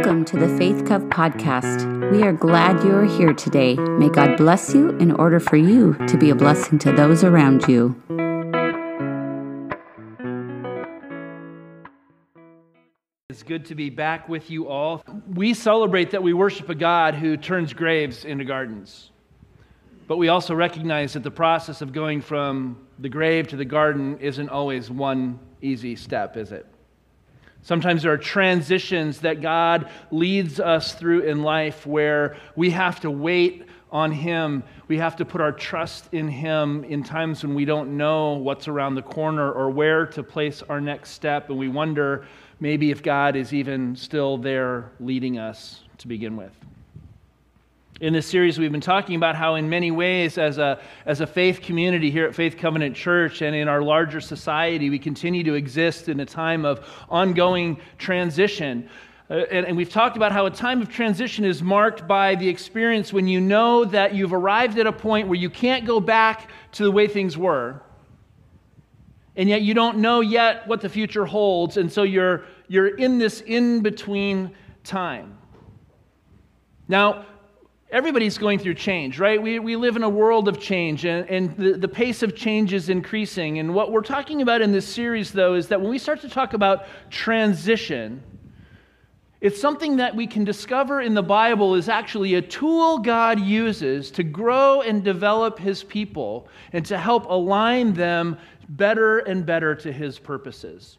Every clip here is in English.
Welcome to the Faith Cove podcast. We are glad you are here today. May God bless you in order for you to be a blessing to those around you. It's good to be back with you all. We celebrate that we worship a God who turns graves into gardens. But we also recognize that the process of going from the grave to the garden isn't always one easy step, is it? Sometimes there are transitions that God leads us through in life where we have to wait on Him. We have to put our trust in Him in times when we don't know what's around the corner or where to place our next step. And we wonder maybe if God is even still there leading us to begin with. In this series, we've been talking about how, in many ways, as a, as a faith community here at Faith Covenant Church and in our larger society, we continue to exist in a time of ongoing transition. Uh, and, and we've talked about how a time of transition is marked by the experience when you know that you've arrived at a point where you can't go back to the way things were. And yet you don't know yet what the future holds. And so you're, you're in this in between time. Now, everybody's going through change, right? We, we live in a world of change, and, and the, the pace of change is increasing. And what we're talking about in this series, though, is that when we start to talk about transition, it's something that we can discover in the Bible is actually a tool God uses to grow and develop his people and to help align them better and better to his purposes.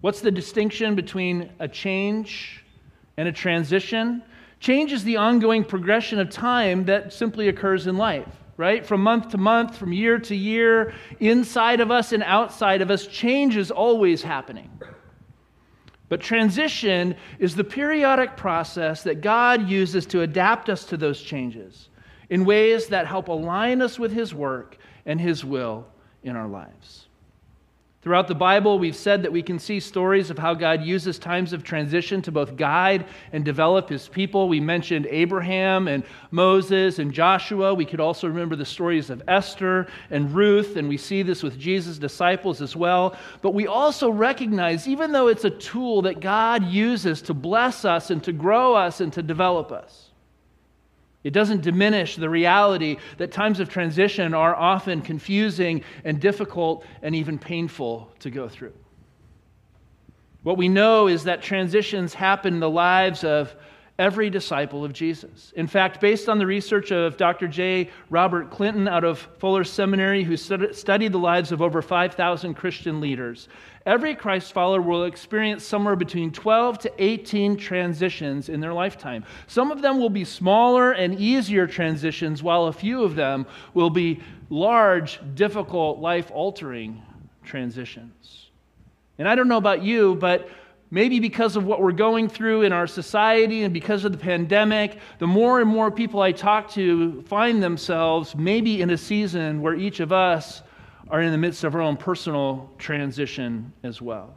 What's the distinction between a change and a transition? Change is the ongoing progression of time that simply occurs in life, right? From month to month, from year to year, inside of us and outside of us, change is always happening. But transition is the periodic process that God uses to adapt us to those changes in ways that help align us with His work and His will in our lives. Throughout the Bible, we've said that we can see stories of how God uses times of transition to both guide and develop his people. We mentioned Abraham and Moses and Joshua. We could also remember the stories of Esther and Ruth, and we see this with Jesus' disciples as well. But we also recognize, even though it's a tool that God uses to bless us and to grow us and to develop us, it doesn't diminish the reality that times of transition are often confusing and difficult and even painful to go through. What we know is that transitions happen in the lives of every disciple of Jesus. In fact, based on the research of Dr. J. Robert Clinton out of Fuller Seminary, who studied the lives of over 5,000 Christian leaders, every Christ follower will experience somewhere between 12 to 18 transitions in their lifetime. Some of them will be smaller and easier transitions, while a few of them will be large, difficult, life altering transitions. And I don't know about you, but maybe because of what we're going through in our society and because of the pandemic, the more and more people I talk to find themselves maybe in a season where each of us are in the midst of our own personal transition as well.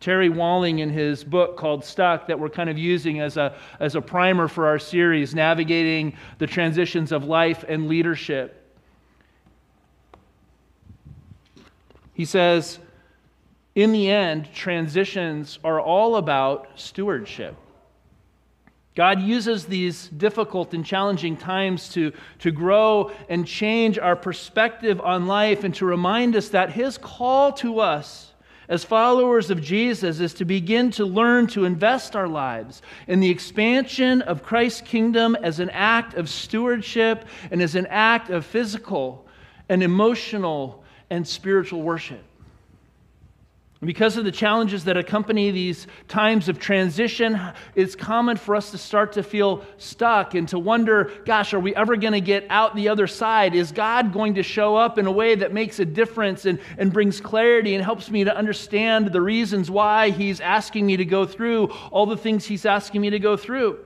Terry Walling, in his book called Stuck, that we're kind of using as a, as a primer for our series, Navigating the Transitions of Life and Leadership, he says, in the end, transitions are all about stewardship. God uses these difficult and challenging times to, to grow and change our perspective on life and to remind us that His call to us as followers of Jesus is to begin to learn to invest our lives in the expansion of Christ's kingdom as an act of stewardship and as an act of physical and emotional and spiritual worship. Because of the challenges that accompany these times of transition, it's common for us to start to feel stuck and to wonder, gosh, are we ever going to get out the other side? Is God going to show up in a way that makes a difference and, and brings clarity and helps me to understand the reasons why He's asking me to go through all the things He's asking me to go through?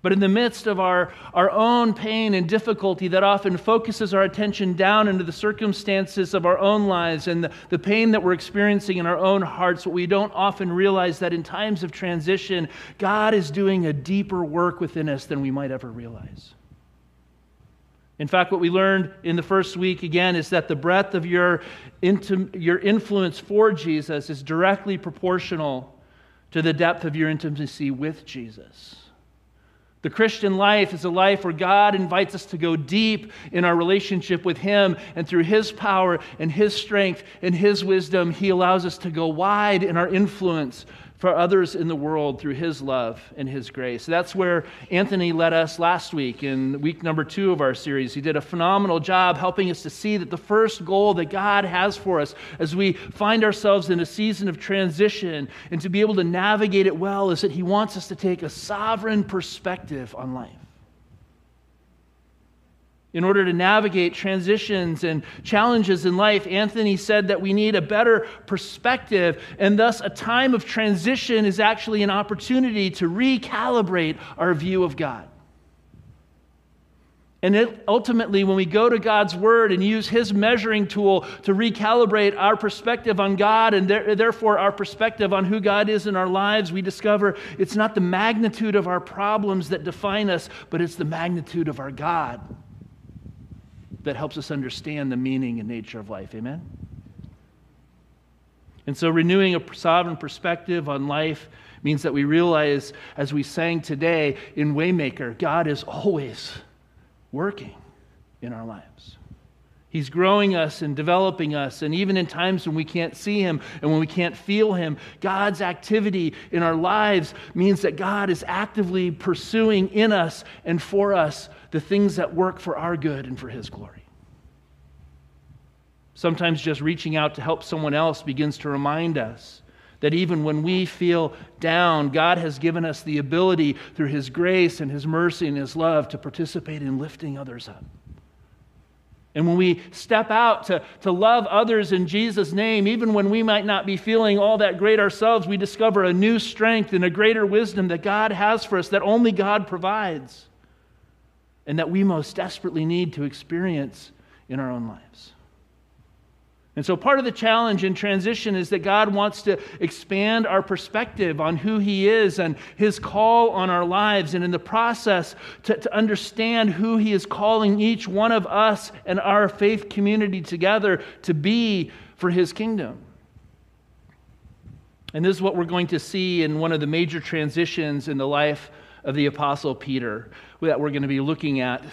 But in the midst of our, our own pain and difficulty that often focuses our attention down into the circumstances of our own lives and the, the pain that we're experiencing in our own hearts, we don't often realize that in times of transition, God is doing a deeper work within us than we might ever realize. In fact, what we learned in the first week again is that the breadth of your, your influence for Jesus is directly proportional to the depth of your intimacy with Jesus. The Christian life is a life where God invites us to go deep in our relationship with Him, and through His power and His strength and His wisdom, He allows us to go wide in our influence for others in the world through his love and his grace. That's where Anthony led us last week in week number two of our series. He did a phenomenal job helping us to see that the first goal that God has for us as we find ourselves in a season of transition and to be able to navigate it well is that he wants us to take a sovereign perspective on life in order to navigate transitions and challenges in life, Anthony said that we need a better perspective, and thus a time of transition is actually an opportunity to recalibrate our view of God. And it, ultimately, when we go to God's Word and use His measuring tool to recalibrate our perspective on God and there, therefore our perspective on who God is in our lives, we discover it's not the magnitude of our problems that define us, but it's the magnitude of our God that helps us understand the meaning and nature of life. Amen? And so, renewing a sovereign perspective on life means that we realize, as we sang today in Waymaker, God is always working in our lives. He's growing us and developing us. And even in times when we can't see Him and when we can't feel Him, God's activity in our lives means that God is actively pursuing in us and for us the things that work for our good and for His glory. Sometimes just reaching out to help someone else begins to remind us that even when we feel down, God has given us the ability through His grace and His mercy and His love to participate in lifting others up. And when we step out to, to love others in Jesus' name, even when we might not be feeling all that great ourselves, we discover a new strength and a greater wisdom that God has for us that only God provides and that we most desperately need to experience in our own lives. And so, part of the challenge in transition is that God wants to expand our perspective on who He is and His call on our lives, and in the process, to, to, understand who He is calling each one of us and our faith community together to be for His kingdom. And this is what we're going to see in one of the major transitions in the life of the Apostle Peter that we're going to be looking at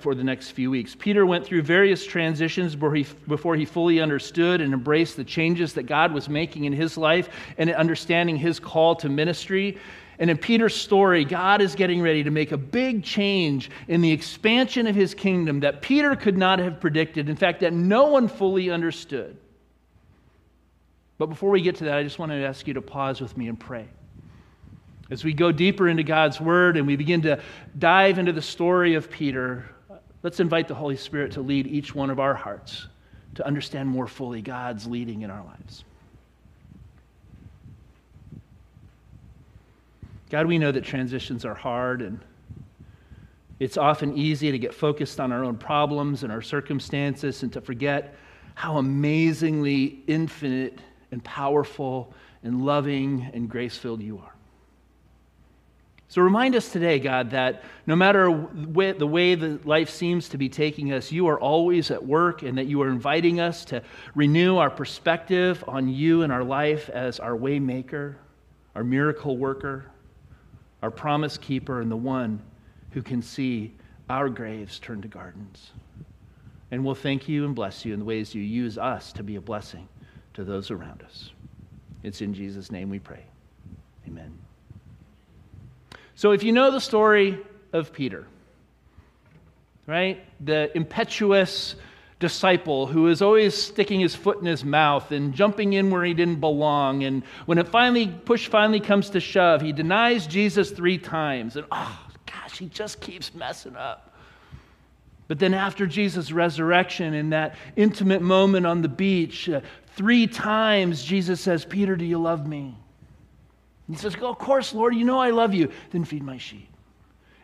for the next few weeks. Peter went through various transitions before he fully understood and embraced the changes that God was making in his life and understanding his call to ministry. And in Peter's story, God is getting ready to make a big change in the expansion of his kingdom that Peter could not have predicted. In fact, that no one fully understood. But before we get to that, I just wanted to ask you to pause with me and pray. As we go deeper into God's Word and we begin to dive into the story of Peter, let's invite the Holy Spirit to lead each one of our hearts to understand more fully God's leading in our lives. God, we know that transitions are hard and it's often easy to get focused on our own problems and our circumstances and to forget how amazingly infinite and powerful and loving and grace filled you are. So remind us today, God, that no matter the way that life seems to be taking us, you are always at work and that you are inviting us to renew our perspective on you and our life as our waymaker, our miracle worker, our promise keeper, and the one who can see our graves turn to gardens. And we'll thank you and bless you in the ways you use us to be a blessing to those around us. It's in Jesus' name we pray. Amen. So, if you know the story of Peter, right, the impetuous disciple who is always sticking his foot in his mouth and jumping in where he didn't belong, and when it finally push finally comes to shove, he denies Jesus three times, and oh gosh, he just keeps messing up. But then after Jesus' resurrection, in that intimate moment on the beach, uh, three times Jesus says, Peter, do you love me? He says, Of course, Lord, you know I love you. Then feed my sheep.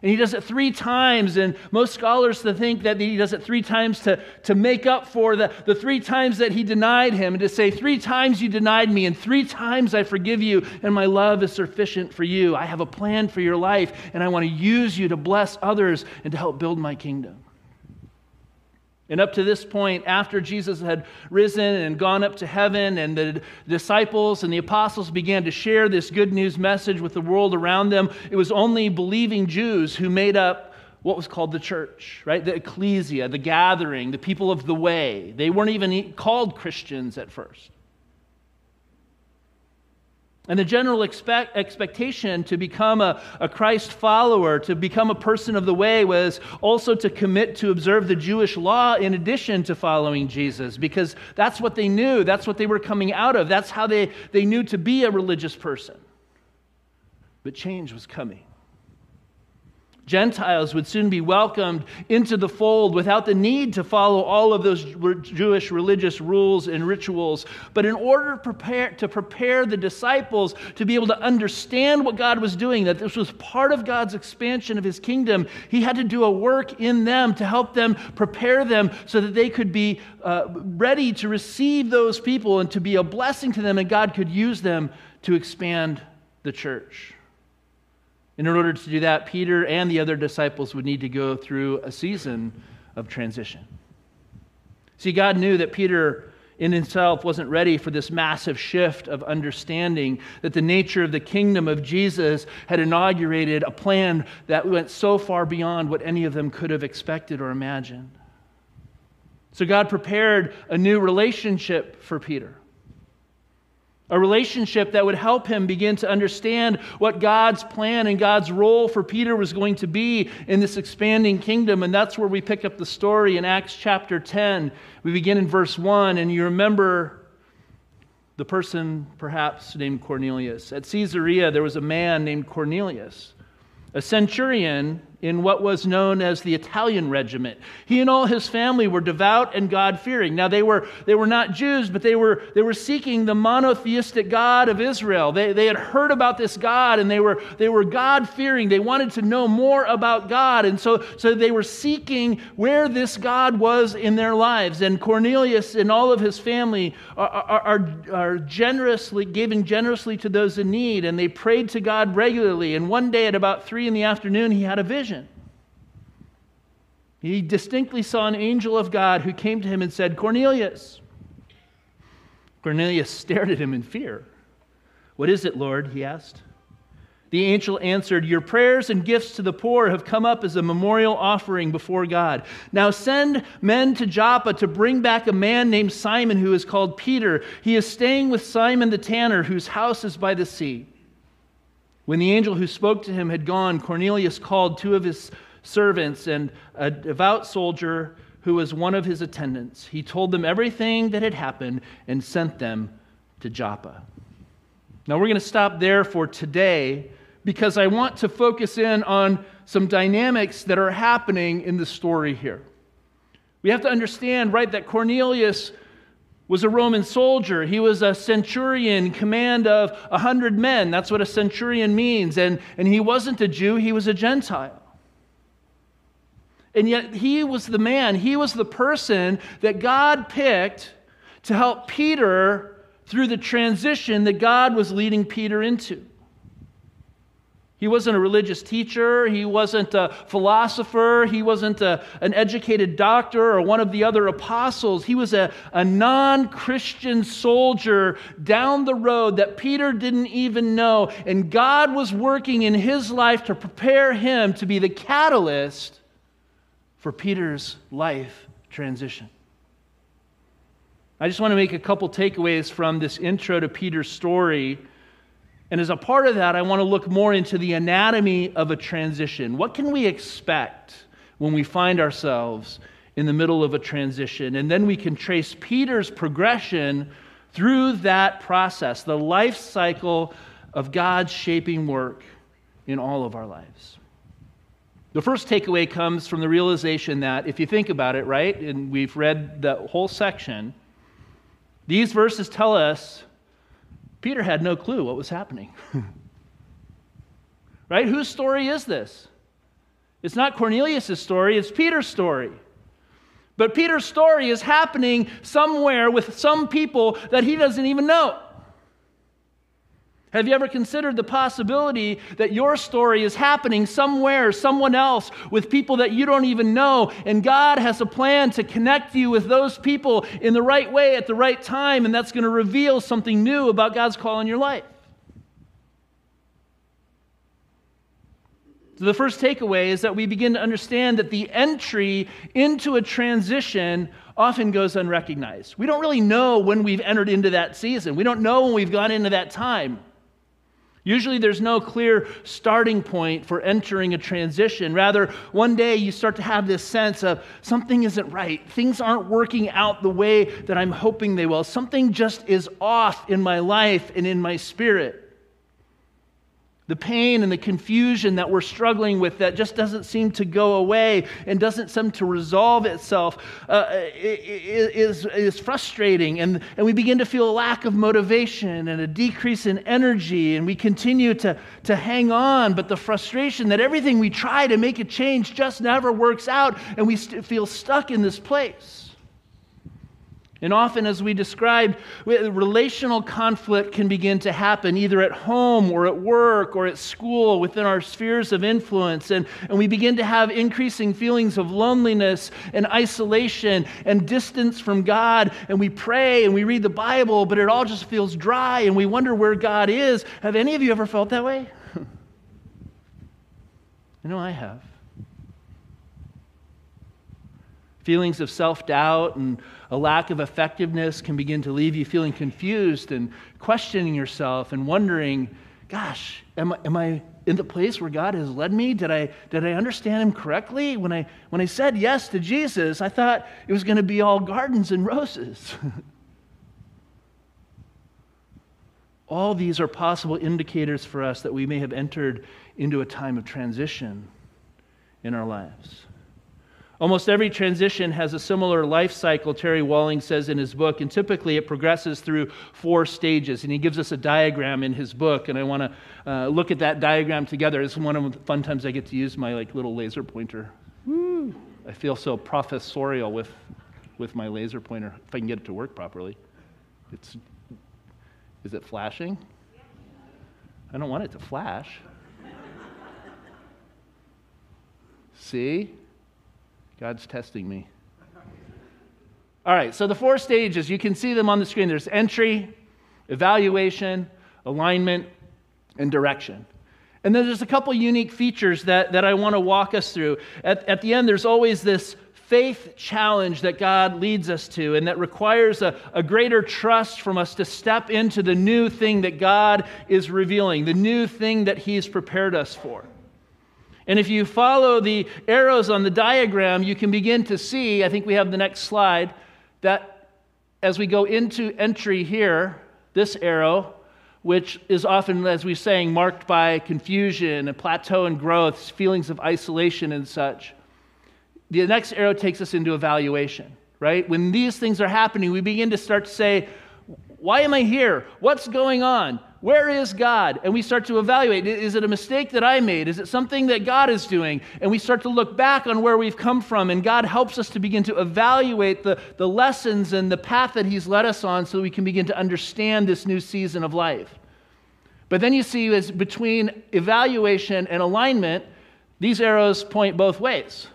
And he does it three times, and most scholars think that he does it three times to, to make up for the, the three times that he denied him, and to say, Three times you denied me, and three times I forgive you, and my love is sufficient for you. I have a plan for your life, and I want to use you to bless others and to help build my kingdom. And up to this point, after Jesus had risen and gone up to heaven, and the disciples and the apostles began to share this good news message with the world around them, it was only believing Jews who made up what was called the church, right? The ecclesia, the gathering, the people of the way. They weren't even called Christians at first. And the general expect, expectation to become a, a Christ follower, to become a person of the way, was also to commit to observe the Jewish law in addition to following Jesus, because that's what they knew. That's what they were coming out of. That's how they, they knew to be a religious person. But change was coming. Gentiles would soon be welcomed into the fold without the need to follow all of those Jewish religious rules and rituals. But in order to prepare, to prepare the disciples to be able to understand what God was doing, that this was part of God's expansion of his kingdom, he had to do a work in them to help them prepare them so that they could be uh, ready to receive those people and to be a blessing to them, and God could use them to expand the church. And in order to do that, Peter and the other disciples would need to go through a season of transition. See, God knew that Peter in himself wasn't ready for this massive shift of understanding that the nature of the kingdom of Jesus had inaugurated a plan that went so far beyond what any of them could have expected or imagined. So God prepared a new relationship for Peter a relationship that would help him begin to understand what God's plan and God's role for Peter was going to be in this expanding kingdom. And that's where we pick up the story in Acts chapter 10. We begin in verse 1, and you remember the person perhaps named Cornelius. At Caesarea, there was a man named Cornelius, a centurion in what was known as the Italian regiment. He and all his family were devout and God fearing. Now, they were, they were not Jews, but they were, they were seeking the monotheistic God of Israel. They, they had heard about this God and they were, they were God fearing. They wanted to know more about God. And so, so they were seeking where this God was in their lives. And Cornelius and all of his family are, are, are, generously, giving generously to those in need. And they prayed to God regularly. And one day at about three in the afternoon, he had a vision. He distinctly saw an angel of God who came to him and said, Cornelius. Cornelius stared at him in fear. What is it, Lord? he asked. The angel answered, Your prayers and gifts to the poor have come up as a memorial offering before God. Now send men to Joppa to bring back a man named Simon who is called Peter. He is staying with Simon the tanner, whose house is by the sea. When the angel who spoke to him had gone, Cornelius called two of his servants and a devout soldier who was one of his attendants. He told them everything that had happened and sent them to Joppa. Now we're going to stop there for today because I want to focus in on some dynamics that are happening in the story here. We have to understand, right, that Cornelius was a Roman soldier. He was a centurion, command of a hundred men. That's what a centurion means. And, and he wasn't a Jew, he was a Gentile. And yet, he was the man, he was the person that God picked to help Peter through the transition that God was leading Peter into. He wasn't a religious teacher. He wasn't a philosopher. He wasn't a, an educated doctor or one of the other apostles. He was a, a non Christian soldier down the road that Peter didn't even know. And God was working in his life to prepare him to be the catalyst for Peter's life transition. I just want to make a couple takeaways from this intro to Peter's story. And as a part of that, I want to look more into the anatomy of a transition. What can we expect when we find ourselves in the middle of a transition? And then we can trace Peter's progression through that process, the life cycle of God's shaping work in all of our lives. The first takeaway comes from the realization that if you think about it, right, and we've read the whole section, these verses tell us Peter had no clue what was happening. right? Whose story is this? It's not Cornelius' story, it's Peter's story. But Peter's story is happening somewhere with some people that he doesn't even know. Have you ever considered the possibility that your story is happening somewhere, someone else, with people that you don't even know, and God has a plan to connect you with those people in the right way at the right time, and that's going to reveal something new about God's call in your life? So, the first takeaway is that we begin to understand that the entry into a transition often goes unrecognized. We don't really know when we've entered into that season, we don't know when we've gone into that time. Usually, there's no clear starting point for entering a transition. Rather, one day you start to have this sense of something isn't right. Things aren't working out the way that I'm hoping they will. Something just is off in my life and in my spirit the pain and the confusion that we're struggling with that just doesn't seem to go away and doesn't seem to resolve itself uh, is, is frustrating. And, and we begin to feel a lack of motivation and a decrease in energy, and we continue to, to hang on. But the frustration that everything we try to make a change just never works out, and we st- feel stuck in this place. And often, as we described, relational conflict can begin to happen either at home or at work or at school within our spheres of influence. And, and we begin to have increasing feelings of loneliness and isolation and distance from God. And we pray and we read the Bible, but it all just feels dry and we wonder where God is. Have any of you ever felt that way? I know I have. Feelings of self doubt and a lack of effectiveness can begin to leave you feeling confused and questioning yourself and wondering, gosh, am I, am I in the place where God has led me? Did I, did I understand Him correctly? When I, when I said yes to Jesus, I thought it was going to be all gardens and roses. all these are possible indicators for us that we may have entered into a time of transition in our lives. Almost every transition has a similar life cycle, Terry Walling says in his book, and typically it progresses through four stages. And he gives us a diagram in his book, and I want to uh, look at that diagram together. It's one of the fun times I get to use my like little laser pointer. Woo! I feel so professorial with, with my laser pointer, if I can get it to work properly. It's, is it flashing? I don't want it to flash. See? God's testing me. All right, so the four stages, you can see them on the screen. There's entry, evaluation, alignment, and direction. And then there's a couple unique features that, that I want to walk us through. At, at the end, there's always this faith challenge that God leads us to, and that requires a, a greater trust from us to step into the new thing that God is revealing, the new thing that He's prepared us for. And if you follow the arrows on the diagram, you can begin to see, I think we have the next slide, that as we go into entry here, this arrow, which is often, as we're saying, marked by confusion, and plateau and growth, feelings of isolation and such. The next arrow takes us into evaluation, right? When these things are happening, we begin to start to say, why am I here? What's going on? Where is God? And we start to evaluate is it a mistake that I made? Is it something that God is doing? And we start to look back on where we've come from. And God helps us to begin to evaluate the, the lessons and the path that He's led us on so we can begin to understand this new season of life. But then you see, as between evaluation and alignment, these arrows point both ways.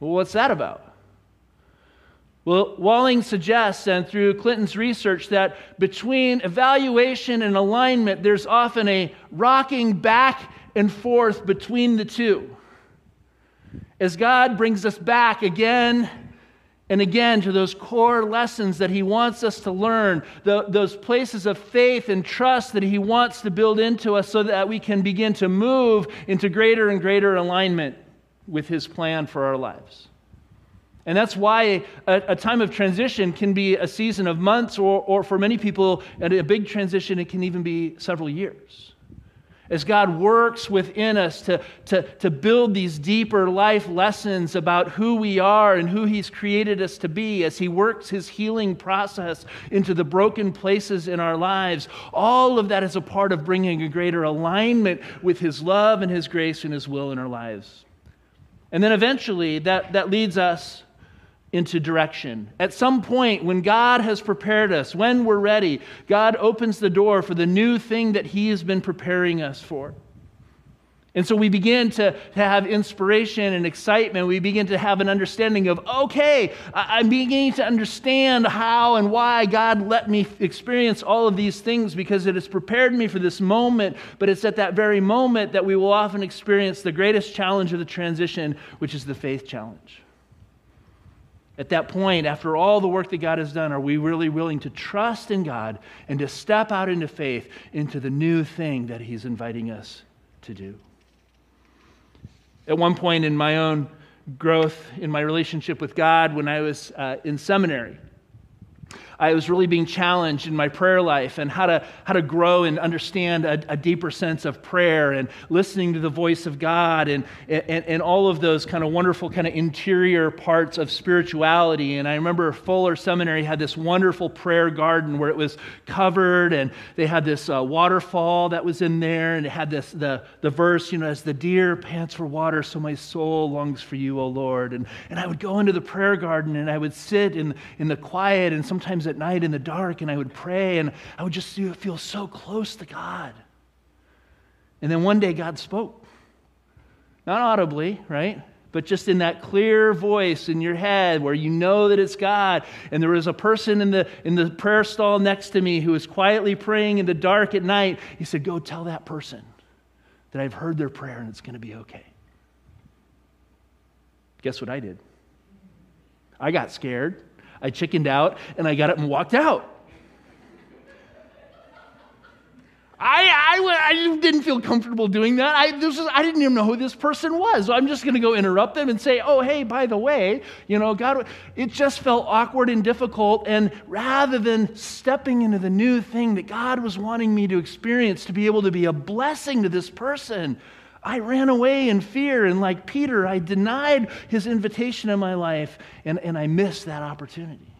Well, what's that about? Well, Walling suggests, and through Clinton's research, that between evaluation and alignment, there's often a rocking back and forth between the two. As God brings us back again and again to those core lessons that He wants us to learn, the, those places of faith and trust that He wants to build into us so that we can begin to move into greater and greater alignment with His plan for our lives. And that's why a, a, time of transition can be a season of months, or, or for many people, at a big transition, it can even be several years. As God works within us to, to, to build these deeper life lessons about who we are and who He's created us to be, as He works His healing process into the broken places in our lives, all of that is a part of bringing a greater alignment with His love and His grace and His will in our lives. And then eventually, that, that leads us into direction. At some point, when God has prepared us, when we're ready, God opens the door for the new thing that He has been preparing us for. And so we begin to, to have inspiration and excitement. We begin to have an understanding of, okay, I'm beginning to understand how and why God let me experience all of these things because it has prepared me for this moment. But it's at that very moment that we will often experience the greatest challenge of the transition, which is the faith challenge. At that point, after all the work that God has done, are we really willing to trust in God and to step out into faith into the new thing that He's inviting us to do? At one point in my own growth in my relationship with God, when I was uh, in seminary, I was really being challenged in my prayer life and how to, how to grow and understand a, a deeper sense of prayer and listening to the voice of God and, and, and all of those kind of wonderful kind of interior parts of spirituality. And I remember Fuller Seminary had this wonderful prayer garden where it was covered and they had this uh, waterfall that was in there and it had this, the, the verse, you know, as the deer pants for water, so my soul longs for you, O Lord. And, and I would go into the prayer garden and I would sit in, in the quiet and sometimes at night in the dark and I would pray and I would just feel so close to God. And then one day God spoke. Not audibly, right? But just in that clear voice in your head where you know that it's God. And there was a person in the, in the prayer stall next to me who was quietly praying in the dark at night. He said, Go tell that person that I've heard their prayer and it's going to be okay. Guess what I did? I got scared. I chickened out and I got up and walked out. I, I, I didn't feel comfortable doing that. I, this was, I didn't even know who this person was. So I'm just going to go interrupt them and say, oh, hey, by the way, you know, God, it just felt awkward and difficult. And rather than stepping into the new thing that God was wanting me to experience, to be able to be a blessing to this person, I ran away in fear, and like Peter, I denied his invitation in my life, and, and I missed that opportunity.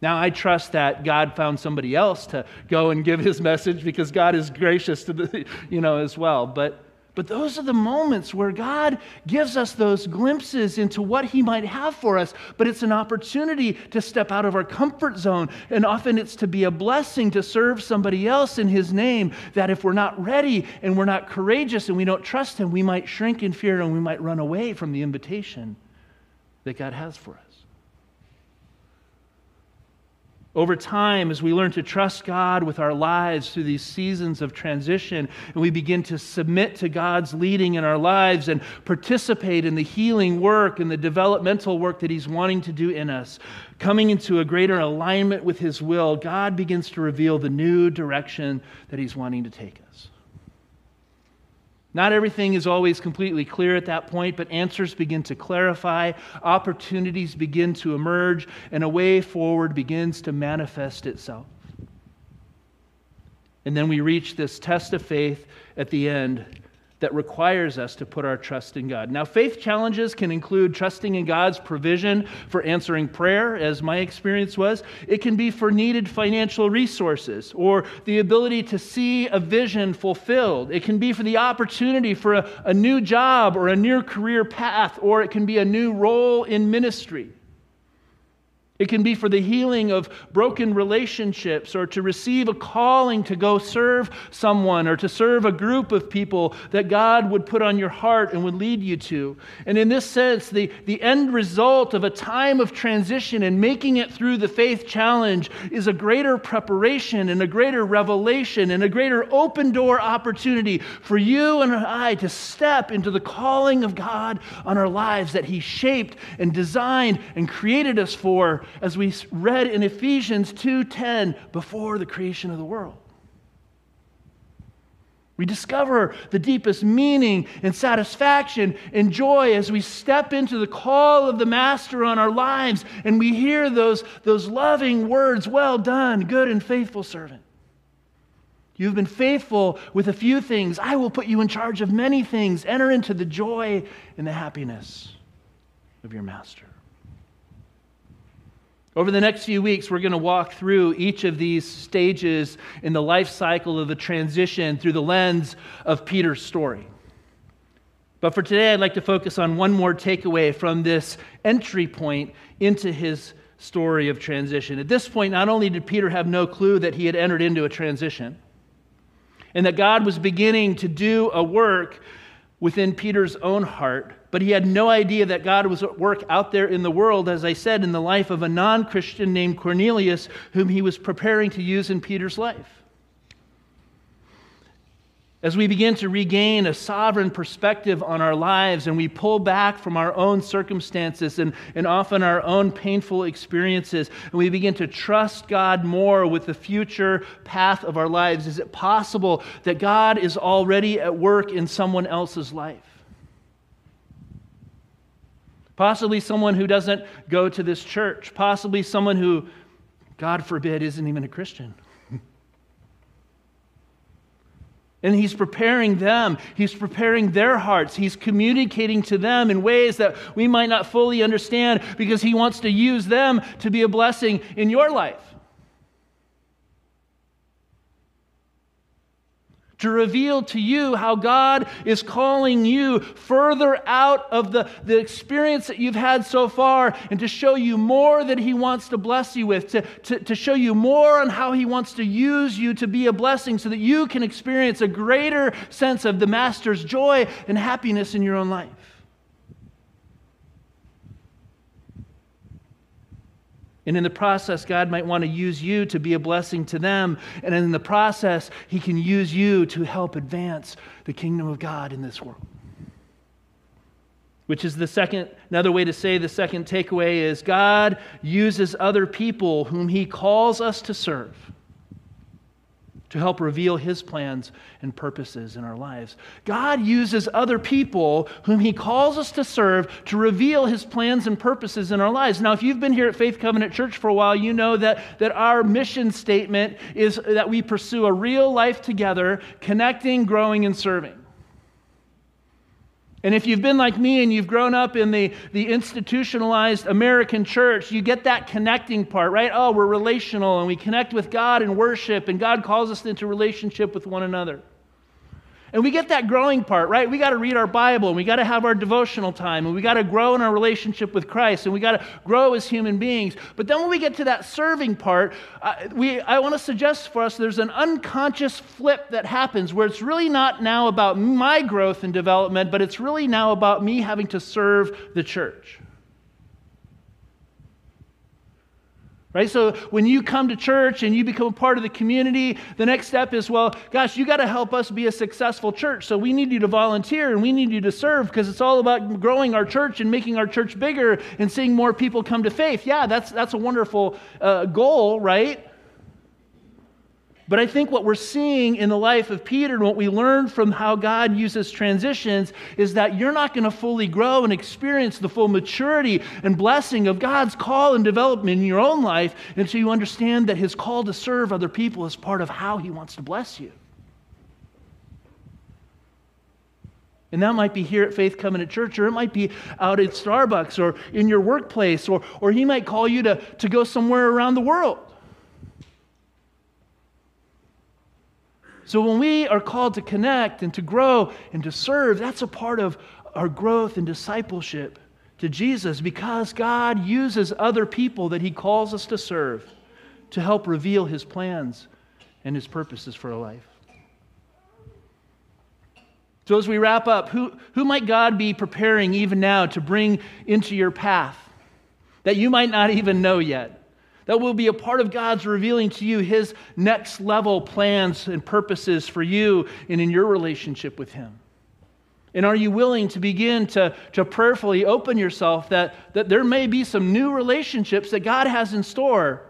Now, I trust that God found somebody else to go and give his message because God is gracious to the, you know, as well. But but those are the moments where God gives us those glimpses into what He might have for us. But it's an opportunity to step out of our comfort zone. And often it's to be a blessing to serve somebody else in His name. That if we're not ready and we're not courageous and we don't trust Him, we might shrink in fear and we might run away from the invitation that God has for us. Over time, as we learn to trust God with our lives through these seasons of transition, and we begin to submit to God's leading in our lives and participate in the healing work and the developmental work that He's wanting to do in us, coming into a greater alignment with His will, God begins to reveal the new direction that He's wanting to take us. Not everything is always completely clear at that point, but answers begin to clarify, opportunities begin to emerge, and a way forward begins to manifest itself. And then we reach this test of faith at the end that requires us to put our trust in God. Now, faith challenges can include trusting in God's provision for answering prayer, as my experience was. It can be for needed financial resources or the ability to see a vision fulfilled. It can be for the opportunity for a, a new job or a new career path, or it can be a new role in ministry. It can be for the healing of broken relationships or to receive a calling to go serve someone or to serve a group of people that God would put on your heart and would lead you to. And in this sense, the, the end result of a time of transition and making it through the faith challenge is a greater preparation and a greater revelation and a greater open door opportunity for you and I to step into the calling of God on our lives that He shaped and designed and created us for as we read in Ephesians 2:10 before the creation of the world. We discover the deepest meaning and satisfaction and joy as we step into the call of the Master on our lives and we hear those, those loving words Well done, good and faithful servant. You've been faithful with a few things. I will put you in charge of many things. Enter into the joy and the happiness of your Master. Over the next few weeks, we're going to walk through each of these stages in the life cycle of the transition through the lens of Peter's story. But for today, I'd like to focus on one more takeaway from this entry point into his story of transition. At this point, not only did Peter have no clue that he had entered into a transition and that God was beginning to do a work within Peter's own heart, but he had no idea that God was at work out there in the world, as I said, in the life of a non Christian named Cornelius, whom he was preparing to use in Peter's life as we begin to regain a sovereign perspective on our lives and we pull back from our own circumstances and, and often our own painful experiences, and we begin to trust God more with the future path of our lives, is it possible that God is already at work in someone else's life? Possibly someone who doesn't go to this church, possibly someone who, God forbid, isn't even a Christian. And he's preparing them. He's preparing their hearts. He's communicating to them in ways that we might not fully understand because he wants to use them to be a blessing in your life. To reveal to you how God is calling you further out of the, the experience that you've had so far and to show you more that He wants to bless you with, to, to, to show you more on how He wants to use you to be a blessing so that you can experience a greater sense of the Master's joy and happiness in your own life. And in the process, God might want to use you to be a blessing to them. And in the process, He can use you to help advance the kingdom of God in this world. Which is the second, another way to say the second takeaway is God uses other people whom He calls us to serve to help reveal his plans and purposes in our lives. God uses other people whom he calls us to serve to reveal his plans and purposes in our lives. Now, if you've been here at Faith Covenant Church for a while, you know that, that our mission statement is that we pursue a real life together, connecting, growing, and serving. And if you've been like me and you've grown up in the, the institutionalized American church, you get that connecting part, right? Oh, we're relational and we connect with God and worship, and God calls us into relationship with one another. And we get that growing part, right? We got to read our Bible and we got to have our devotional time and we got to grow in our relationship with Christ and we got to grow as human beings. But then when we get to that serving part, uh, we, I want to suggest for us there's an unconscious flip that happens where it's really not now about my growth and development, but it's really now about me having to serve the church. Right? So when you come to church and you become a part of the community, the next step is, well, gosh, you got to help us be a successful church. So we need you to volunteer and we need you to serve because it's all about growing our church and making our church bigger and seeing more people come to faith. Yeah, that's, that's a wonderful uh, goal, right? But I think what we're seeing in the life of Peter and what we learn from how God uses transitions is that you're not going to fully grow and experience the full maturity and blessing of God's call and development in your own life until you understand that his call to serve other people is part of how he wants to bless you. And that might be here at Faith Covenant Church, or it might be out at Starbucks or in your workplace, or, or he might call you to, to go somewhere around the world. So when we are called to connect and to grow and to serve, that's a part of our growth and discipleship to Jesus because God uses other people that He calls us to serve to help reveal His plans and His purposes for our life. So, as we wrap up, who, who might God be preparing even now to bring into your path that you might not even know yet? That will be a part of God's revealing to you his next level plans and purposes for you and in your relationship with him. And are you willing to begin to, to prayerfully open yourself that, that there may be some new relationships that God has in store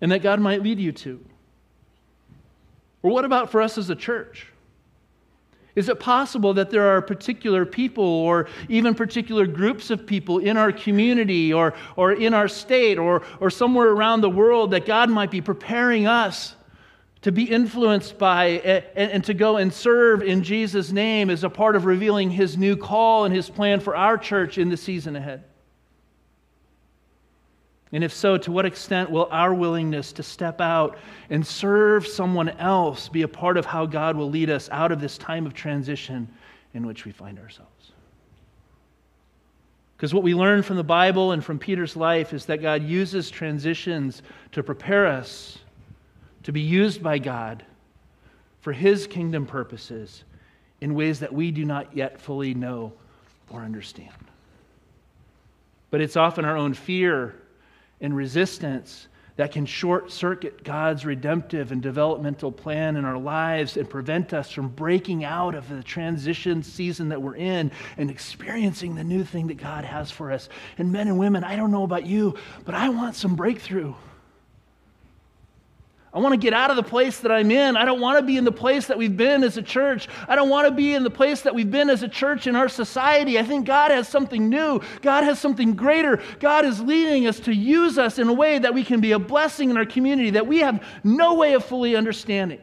and that God might lead you to? Or what about for us as a church? Is it possible that there are particular people or even particular groups of people in our community or, or in our state or, or somewhere around the world that God might be preparing us to be influenced by and, and to go and serve in Jesus' name as a part of revealing his new call and his plan for our church in the season ahead? And if so, to what extent will our willingness to step out and serve someone else be a part of how God will lead us out of this time of transition in which we find ourselves. Because what we learn from the Bible and from Peter's life is that God uses transitions to prepare us to be used by God for his kingdom purposes in ways that we do not yet fully know or understand. But it's often our own fear and resistance that can short circuit God's redemptive and developmental plan in our lives and prevent us from breaking out of the transition season that we're in and experiencing the new thing that God has for us. And men and women, I don't know about you, but I want some breakthrough. I want to get out of the place that I'm in. I don't want to be in the place that we've been as a church. I don't want to be in the place that we've been as a church in our society. I think God has something new. God has something greater. God is leading us to use us in a way that we can be a blessing in our community that we have no way of fully understanding.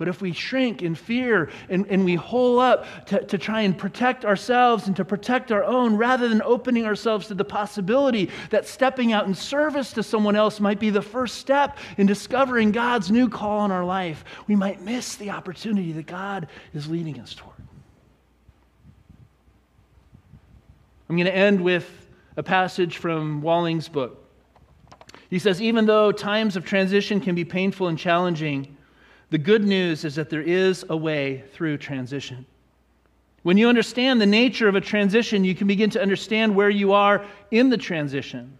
But if we shrink in fear and, and we hole up to, to try and protect ourselves and to protect our own, rather than opening ourselves to the possibility that stepping out in service to someone else might be the first step in discovering God's new call in our life, we might miss the opportunity that God is leading us toward. I'm going to end with a passage from Walling's book. He says, Even though times of transition can be painful and challenging, the good news is that there is a way through transition. When you understand the nature of a transition, you can begin to understand where you are in the transition.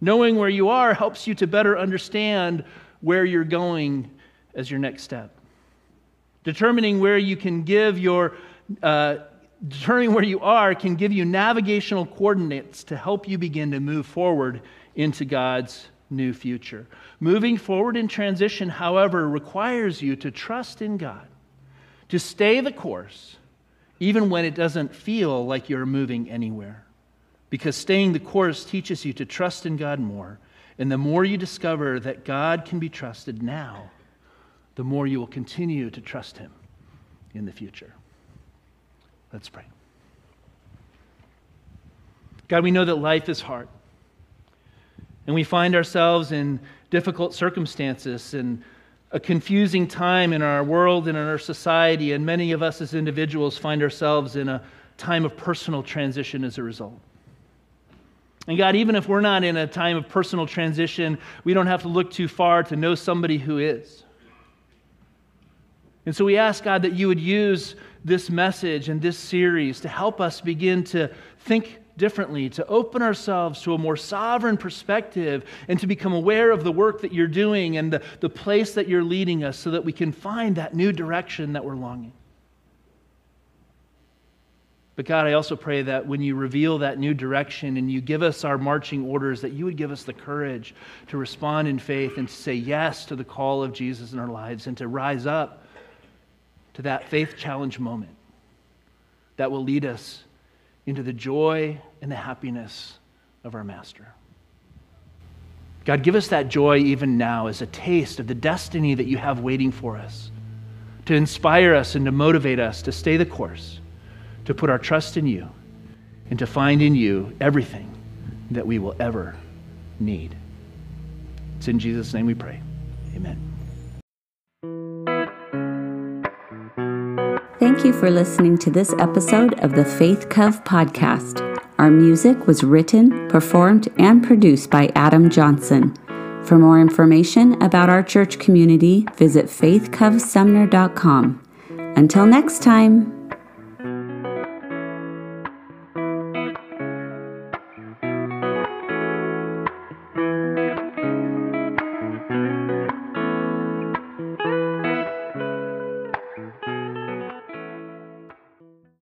Knowing where you are helps you to better understand where you're going as your next step. Determining where you can give your, uh, determining where you are can give you navigational coordinates to help you begin to move forward into God's new future. Moving forward in transition, however, requires you to trust in God, to stay the course, even when it doesn't feel like you're moving anywhere. Because staying the course teaches you to trust in God more. And the more you discover that God can be trusted now, the more you will continue to trust Him in the future. Let's pray. God, we know that life is hard. And we find ourselves in difficult circumstances and a confusing time in our world and in our society. And many of us as individuals find ourselves in a time of personal transition as a result. And God, even if we're not in a time of personal transition, we don't have to look too far to know somebody who is. And so we ask, God, that you would use this message and this series to help us begin to think differently, to open ourselves to a more sovereign perspective, and to become aware of the work that you're doing and the, the place that you're leading us so that we can find that new direction that we're longing. But God, I also pray that when you reveal that new direction and you give us our marching orders, that you would give us the courage to respond in faith and to say yes to the call of Jesus in our lives and to rise up to that faith challenge moment that will lead us into the joy and the happiness of our Master. God, give us that joy even now as a taste of the destiny that you have waiting for us, to inspire us and to motivate us to stay the course, to put our trust in you, and to find in you everything that we will ever need. It's in Jesus' name we pray. Amen. Thank you for listening to this episode of the Faith Cove podcast. Our music was written, performed, and produced by Adam Johnson. For more information about our church community, visit faithcovesumner.com. Until next time.